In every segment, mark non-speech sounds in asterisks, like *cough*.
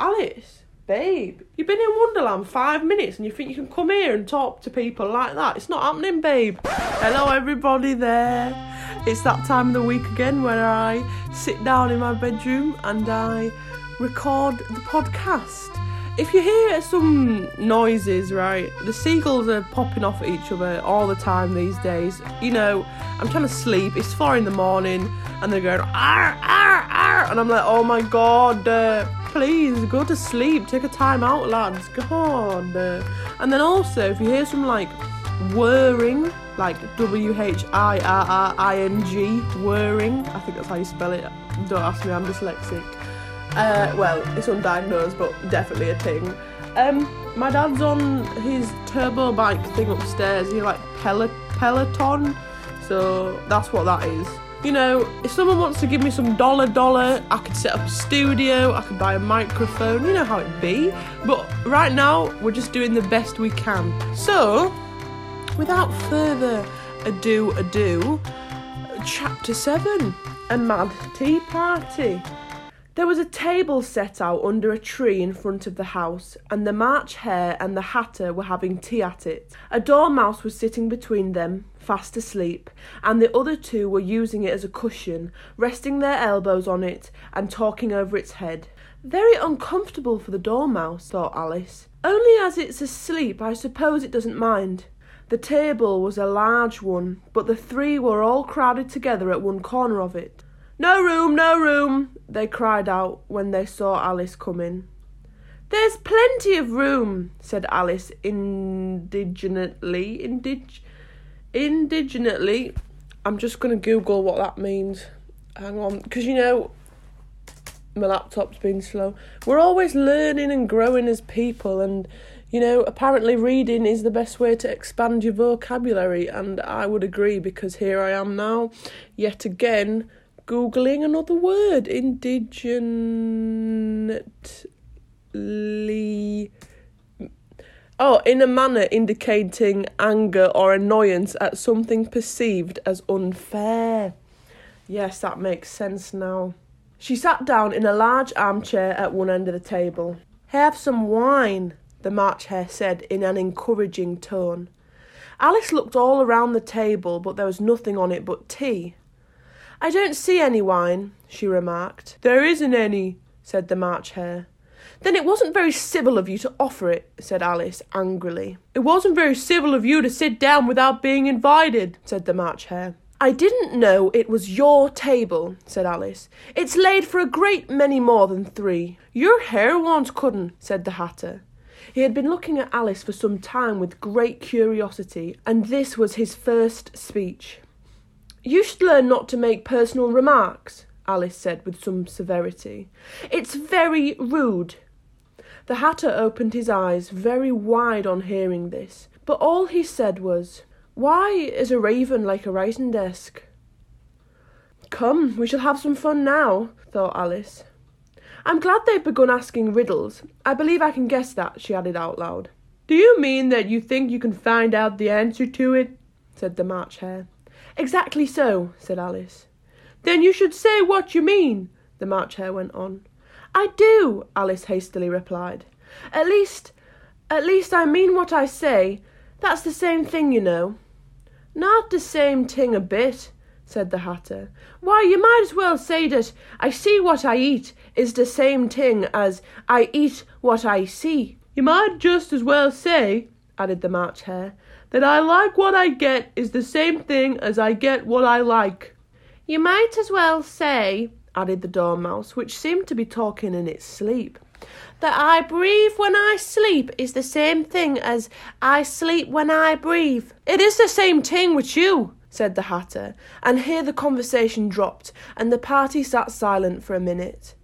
Alice, babe, you've been in Wonderland five minutes and you think you can come here and talk to people like that? It's not happening, babe. Hello, everybody there. It's that time of the week again where I sit down in my bedroom and I record the podcast. If you hear some noises, right, the seagulls are popping off at each other all the time these days. You know, I'm trying to sleep, it's four in the morning, and they're going, ar, ar, ar, and I'm like, oh my god, uh, please go to sleep, take a time out, lads, God. Uh, and then also, if you hear some like whirring, like W H I R R I N G, whirring, I think that's how you spell it. Don't ask me, I'm dyslexic. Uh, well, it's undiagnosed, but definitely a thing. Um, my dad's on his turbo bike thing upstairs. Know, like Pel- Peloton. So that's what that is. You know, if someone wants to give me some dollar dollar, I could set up a studio, I could buy a microphone, you know how it be. But right now, we're just doing the best we can. So, without further ado, ado, chapter 7 A Mad Tea Party. There was a table set out under a tree in front of the house, and the March Hare and the Hatter were having tea at it. A dormouse was sitting between them, fast asleep, and the other two were using it as a cushion, resting their elbows on it and talking over its head. Very uncomfortable for the dormouse, thought Alice. Only as it's asleep, I suppose it doesn't mind. The table was a large one, but the three were all crowded together at one corner of it. No room, no room, they cried out when they saw Alice coming. There's plenty of room, said Alice indignantly. Indig- indignantly. I'm just going to Google what that means. Hang on, because you know, my laptop's been slow. We're always learning and growing as people, and you know, apparently reading is the best way to expand your vocabulary, and I would agree because here I am now, yet again Googling another word. Indignantly. Oh, in a manner indicating anger or annoyance at something perceived as unfair. Yes, that makes sense now. She sat down in a large armchair at one end of the table. Have some wine, the March Hare said in an encouraging tone. Alice looked all around the table, but there was nothing on it but tea. I don't see any wine, she remarked. There isn't any, said the March Hare. Then it wasn't very civil of you to offer it, said Alice angrily. It wasn't very civil of you to sit down without being invited, said the March Hare. I didn't know it was your table, said Alice. It's laid for a great many more than three. Your hair wants couldn't, said the Hatter. He had been looking at Alice for some time with great curiosity, and this was his first speech. You should learn not to make personal remarks, Alice said with some severity. It's very rude. The Hatter opened his eyes very wide on hearing this, but all he said was, Why is a raven like a writing desk? Come, we shall have some fun now, thought Alice. I'm glad they've begun asking riddles. I believe I can guess that, she added out loud. Do you mean that you think you can find out the answer to it? said the March Hare. Exactly so, said Alice. Then you should say what you mean, the March Hare went on. I do, Alice hastily replied. At least, at least I mean what I say. That's the same thing, you know. Not the same thing a bit, said the Hatter. Why, you might as well say that I see what I eat is the same thing as I eat what I see. You might just as well say, added the March Hare, that I like what I get is the same thing as I get what I like. You might as well say, added the Dormouse, which seemed to be talking in its sleep, that I breathe when I sleep is the same thing as I sleep when I breathe. It is the same thing with you, said the Hatter, and here the conversation dropped, and the party sat silent for a minute.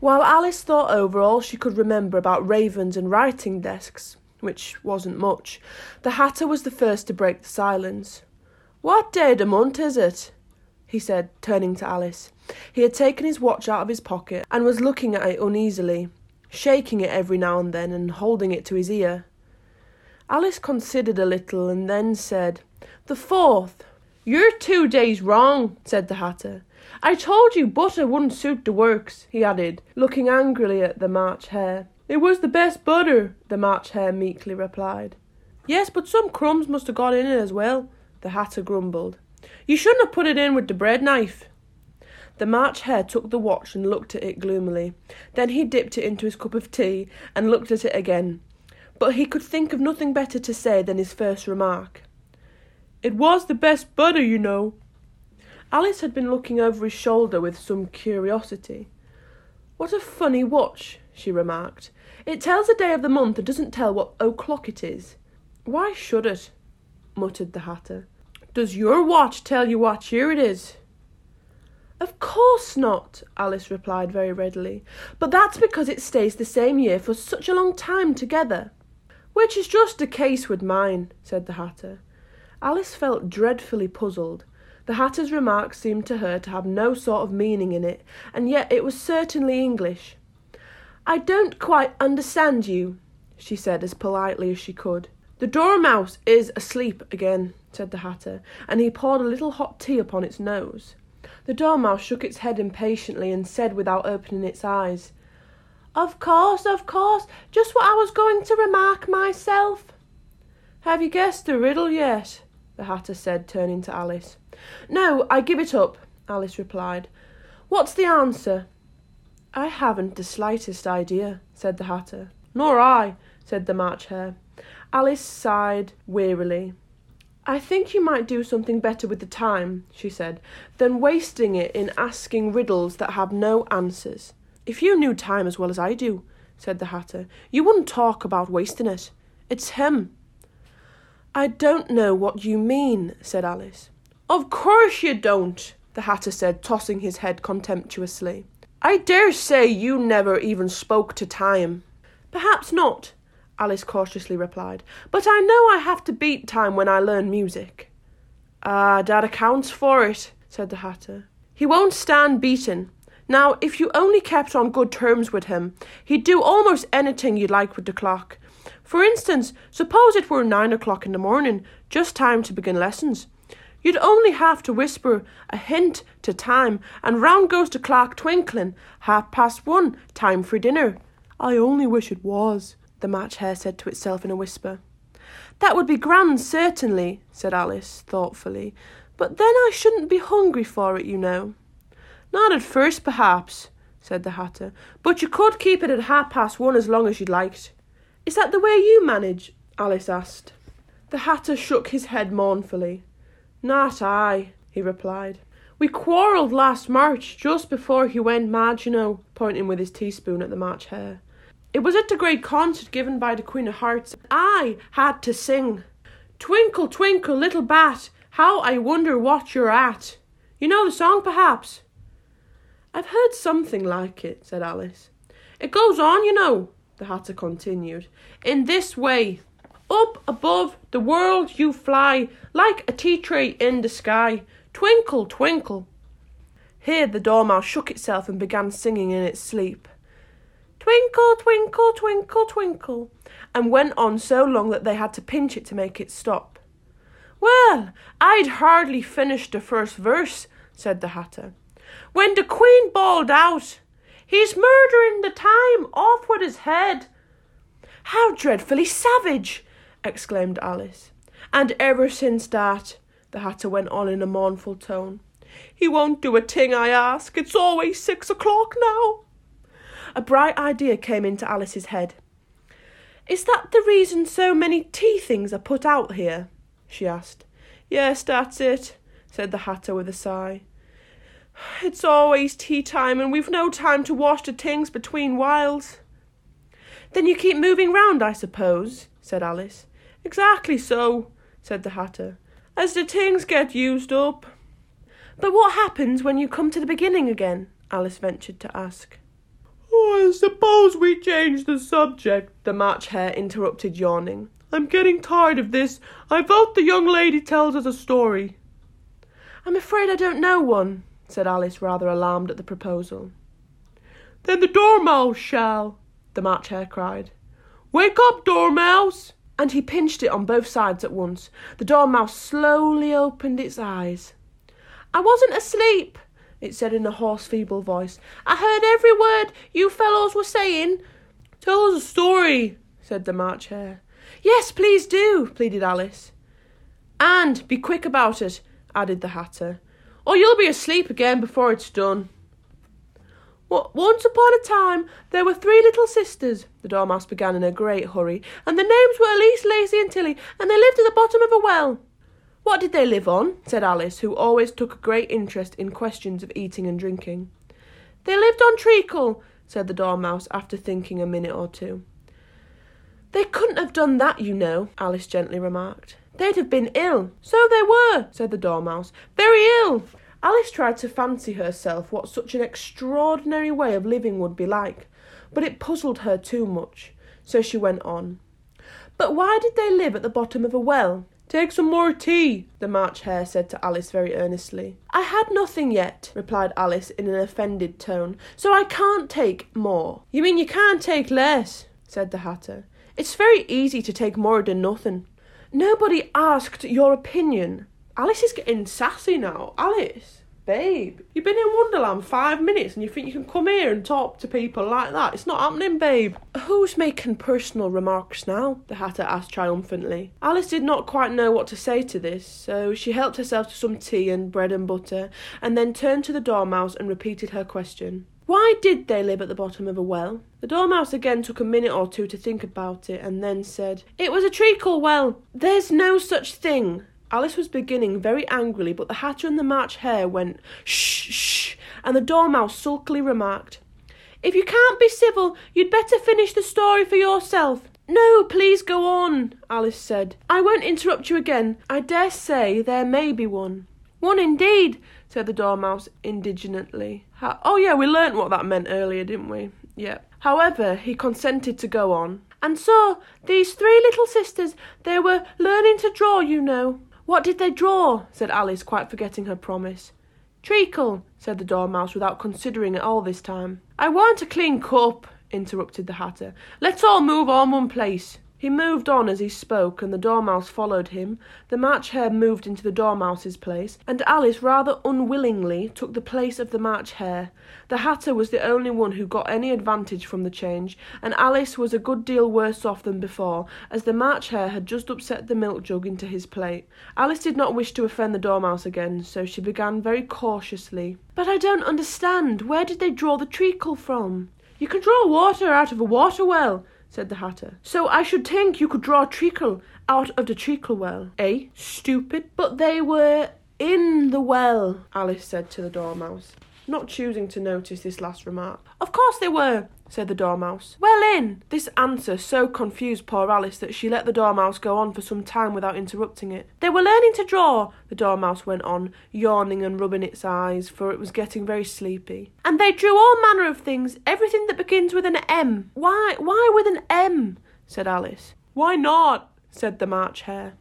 While Alice thought over all she could remember about ravens and writing desks, which wasn't much, the Hatter was the first to break the silence. What day of the month is it? he said, turning to Alice. He had taken his watch out of his pocket and was looking at it uneasily, shaking it every now and then and holding it to his ear. Alice considered a little and then said, The fourth. You're two days wrong, said the Hatter. I told you butter wouldn't suit the works, he added, looking angrily at the March Hare. It was the best butter, the March Hare meekly replied. Yes, but some crumbs must have got in it as well, the Hatter grumbled. You shouldn't have put it in with the bread knife. The March Hare took the watch and looked at it gloomily. Then he dipped it into his cup of tea and looked at it again. But he could think of nothing better to say than his first remark. It was the best butter, you know. Alice had been looking over his shoulder with some curiosity. What a funny watch, she remarked. It tells the day of the month and doesn't tell what o'clock it is. Why should it? muttered the Hatter. Does your watch tell you what year it is? Of course not, Alice replied very readily. But that's because it stays the same year for such a long time together. Which is just the case with mine, said the Hatter. Alice felt dreadfully puzzled. The Hatter's remark seemed to her to have no sort of meaning in it, and yet it was certainly English. I don't quite understand you, she said as politely as she could. The dormouse is asleep again, said the Hatter, and he poured a little hot tea upon its nose. The Dormouse shook its head impatiently and said without opening its eyes, Of course, of course, just what I was going to remark myself. Have you guessed the riddle yet? the Hatter said, turning to Alice. No, I give it up, Alice replied. What's the answer? I haven't the slightest idea, said the Hatter. Nor I, said the March Hare. Alice sighed wearily. I think you might do something better with the time, she said, than wasting it in asking riddles that have no answers. If you knew time as well as I do, said the Hatter, you wouldn't talk about wasting it. It's him. I don't know what you mean, said Alice. Of course you don't, the Hatter said, tossing his head contemptuously. I dare say you never even spoke to time. Perhaps not, Alice cautiously replied. But I know I have to beat time when I learn music. Ah, that accounts for it, said the Hatter. He won't stand beaten. Now, if you only kept on good terms with him, he'd do almost anything you like with the clock. For instance, suppose it were nine o'clock in the morning, just time to begin lessons. You'd only have to whisper a hint to time, and round goes the clock twinkling, half past one, time for dinner. I only wish it was, the March Hare said to itself in a whisper. That would be grand, certainly, said Alice, thoughtfully, but then I shouldn't be hungry for it, you know. Not at first, perhaps, said the Hatter, but you could keep it at half past one as long as you liked. Is that the way you manage? Alice asked. The Hatter shook his head mournfully. Not I, he replied. We quarrelled last March, just before he went mad, you know, pointing with his teaspoon at the March Hare. It was at the great concert given by the Queen of Hearts. I had to sing. Twinkle, twinkle, little bat, how I wonder what you're at. You know the song, perhaps? I've heard something like it, said Alice. It goes on, you know, the Hatter continued, in this way. Up above the world you fly, like a tea tray in the sky. Twinkle, twinkle. Here the Dormouse shook itself and began singing in its sleep. Twinkle, twinkle, twinkle, twinkle, and went on so long that they had to pinch it to make it stop. Well, I'd hardly finished the first verse, said the Hatter, when the Queen bawled out, He's murdering the time, off with his head. How dreadfully savage! Exclaimed Alice. And ever since that, the Hatter went on in a mournful tone, he won't do a thing I ask. It's always six o'clock now. A bright idea came into Alice's head. Is that the reason so many tea things are put out here? she asked. Yes, that's it, said the Hatter with a sigh. It's always tea time, and we've no time to wash the things between whiles. Then you keep moving round, I suppose, said Alice. Exactly so, said the Hatter, as the things get used up. But what happens when you come to the beginning again? Alice ventured to ask. Oh, I suppose we change the subject, the March Hare interrupted, yawning. I'm getting tired of this. I vote the young lady tells us a story. I'm afraid I don't know one, said Alice, rather alarmed at the proposal. Then the Dormouse shall, the March Hare cried. Wake up, Dormouse! And he pinched it on both sides at once. The Dormouse slowly opened its eyes. I wasn't asleep, it said in a hoarse, feeble voice. I heard every word you fellows were saying. Tell us a story, said the March Hare. Yes, please do, pleaded Alice. And be quick about it, added the Hatter, or you'll be asleep again before it's done. Once upon a time there were three little sisters, the Dormouse began in a great hurry, and their names were Elise, Lacie, and Tillie, and they lived at the bottom of a well. What did they live on? said Alice, who always took a great interest in questions of eating and drinking. They lived on treacle, said the Dormouse after thinking a minute or two. They couldn't have done that, you know, Alice gently remarked. They'd have been ill. So they were, said the Dormouse. Very ill. Alice tried to fancy herself what such an extraordinary way of living would be like, but it puzzled her too much, so she went on. But why did they live at the bottom of a well? Take some more tea, the March Hare said to Alice very earnestly. I had nothing yet, replied Alice in an offended tone, so I can't take more. You mean you can't take less? said the Hatter. It's very easy to take more than nothing. Nobody asked your opinion. Alice is getting sassy now. Alice, babe, you've been in Wonderland five minutes and you think you can come here and talk to people like that? It's not happening, babe. Who's making personal remarks now? The Hatter asked triumphantly. Alice did not quite know what to say to this, so she helped herself to some tea and bread and butter, and then turned to the Dormouse and repeated her question. Why did they live at the bottom of a well? The Dormouse again took a minute or two to think about it and then said, It was a treacle well. There's no such thing. Alice was beginning very angrily, but the Hatter and the March Hare went, Shh, shh, and the Dormouse sulkily remarked, If you can't be civil, you'd better finish the story for yourself. No, please go on, Alice said. I won't interrupt you again. I dare say there may be one. One indeed, said the Dormouse indignantly. oh, yeah, we learnt what that meant earlier, didn't we? Yeah. However, he consented to go on. And so, these three little sisters, they were learning to draw, you know. What did they draw? said Alice, quite forgetting her promise. Treacle, said the Dormouse, without considering it all this time. I want a clean cup, interrupted the Hatter. Let's all move on one place. He moved on as he spoke, and the Dormouse followed him. The March Hare moved into the Dormouse's place, and Alice rather unwillingly took the place of the March Hare. The Hatter was the only one who got any advantage from the change, and Alice was a good deal worse off than before, as the March Hare had just upset the milk jug into his plate. Alice did not wish to offend the Dormouse again, so she began very cautiously. But I don't understand. Where did they draw the treacle from? You can draw water out of a water well, said the Hatter. So I should think you could draw treacle out of the treacle well. Eh? Stupid. But they were in the well, Alice said to the Dormouse not choosing to notice this last remark. Of course they were, said the Dormouse. Well in! This answer so confused poor Alice that she let the Dormouse go on for some time without interrupting it. They were learning to draw, the Dormouse went on, yawning and rubbing its eyes, for it was getting very sleepy. And they drew all manner of things, everything that begins with an M. Why, why with an M? said Alice. Why not? said the March Hare.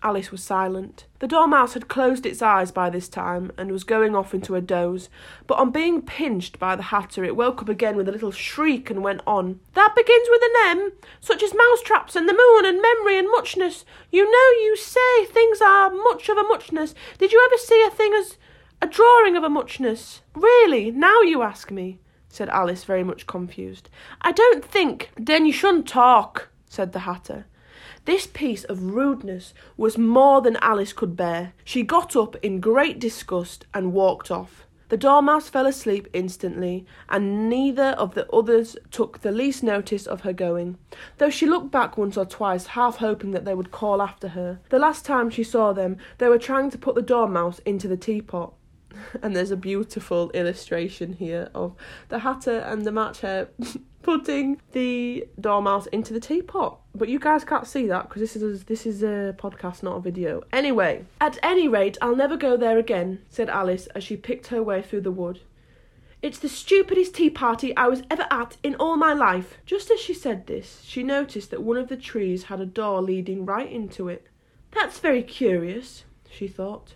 Alice was silent. The Dormouse had closed its eyes by this time and was going off into a doze, but on being pinched by the Hatter it woke up again with a little shriek and went on. That begins with an M, such as mousetraps and the moon and memory and muchness. You know you say things are much of a muchness. Did you ever see a thing as a drawing of a muchness? Really, now you ask me, said Alice, very much confused. I don't think. Then you shouldn't talk, said the Hatter. This piece of rudeness was more than Alice could bear. She got up in great disgust and walked off. The Dormouse fell asleep instantly, and neither of the others took the least notice of her going, though she looked back once or twice, half hoping that they would call after her. The last time she saw them, they were trying to put the Dormouse into the teapot. *laughs* and there's a beautiful illustration here of the Hatter and the March Hare *laughs* putting the dormouse into the teapot. But you guys can't see that because this is a, this is a podcast, not a video. Anyway, at any rate, I'll never go there again," said Alice as she picked her way through the wood. It's the stupidest tea party I was ever at in all my life. Just as she said this, she noticed that one of the trees had a door leading right into it. That's very curious, she thought.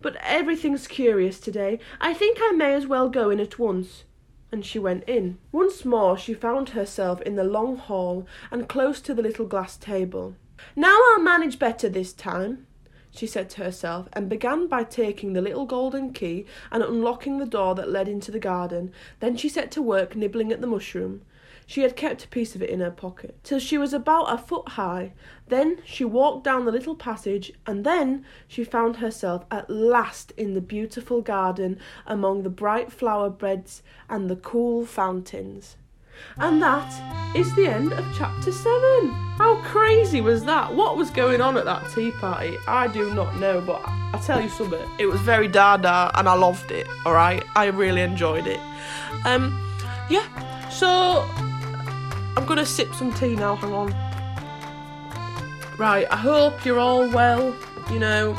But everything's curious today. I think I may as well go in at once and she went in. Once more she found herself in the long hall and close to the little glass table. Now I'll manage better this time, she said to herself, and began by taking the little golden key and unlocking the door that led into the garden. Then she set to work nibbling at the mushroom. She had kept a piece of it in her pocket till she was about a foot high. Then she walked down the little passage, and then she found herself at last in the beautiful garden among the bright flower beds and the cool fountains. And that is the end of chapter 7. How crazy was that? What was going on at that tea party? I do not know, but I tell you something, it was very dada and I loved it, alright? I really enjoyed it. Um, yeah, so I'm gonna sip some tea now, hang on. Right, I hope you're all well, you know.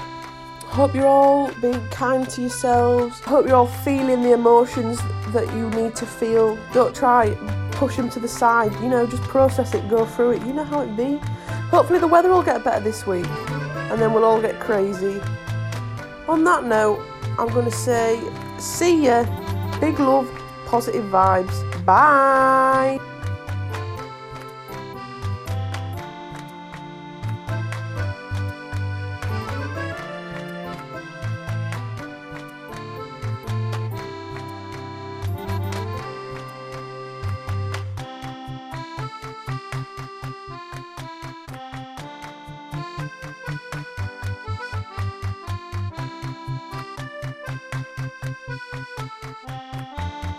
Hope you're all being kind to yourselves. Hope you're all feeling the emotions that you need to feel. Don't try push them to the side. You know, just process it, go through it. You know how it be. Hopefully the weather will get better this week, and then we'll all get crazy. On that note, I'm gonna say, see ya. Big love, positive vibes. Bye.